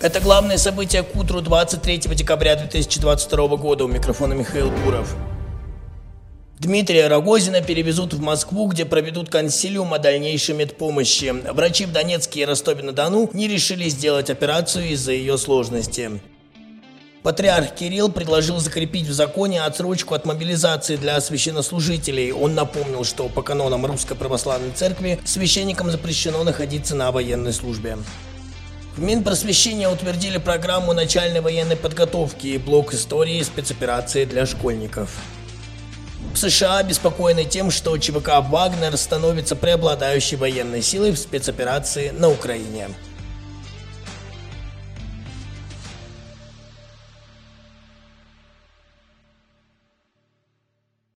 Это главное событие к утру 23 декабря 2022 года. У микрофона Михаил Буров. Дмитрия Рогозина перевезут в Москву, где проведут консилиум о дальнейшей медпомощи. Врачи в Донецке и Ростове-на-Дону не решили сделать операцию из-за ее сложности. Патриарх Кирилл предложил закрепить в законе отсрочку от мобилизации для священнослужителей. Он напомнил, что по канонам Русской Православной Церкви священникам запрещено находиться на военной службе. В Минпросвещения утвердили программу начальной военной подготовки и блок истории спецоперации для школьников. США обеспокоены тем, что ЧВК «Вагнер» становится преобладающей военной силой в спецоперации на Украине.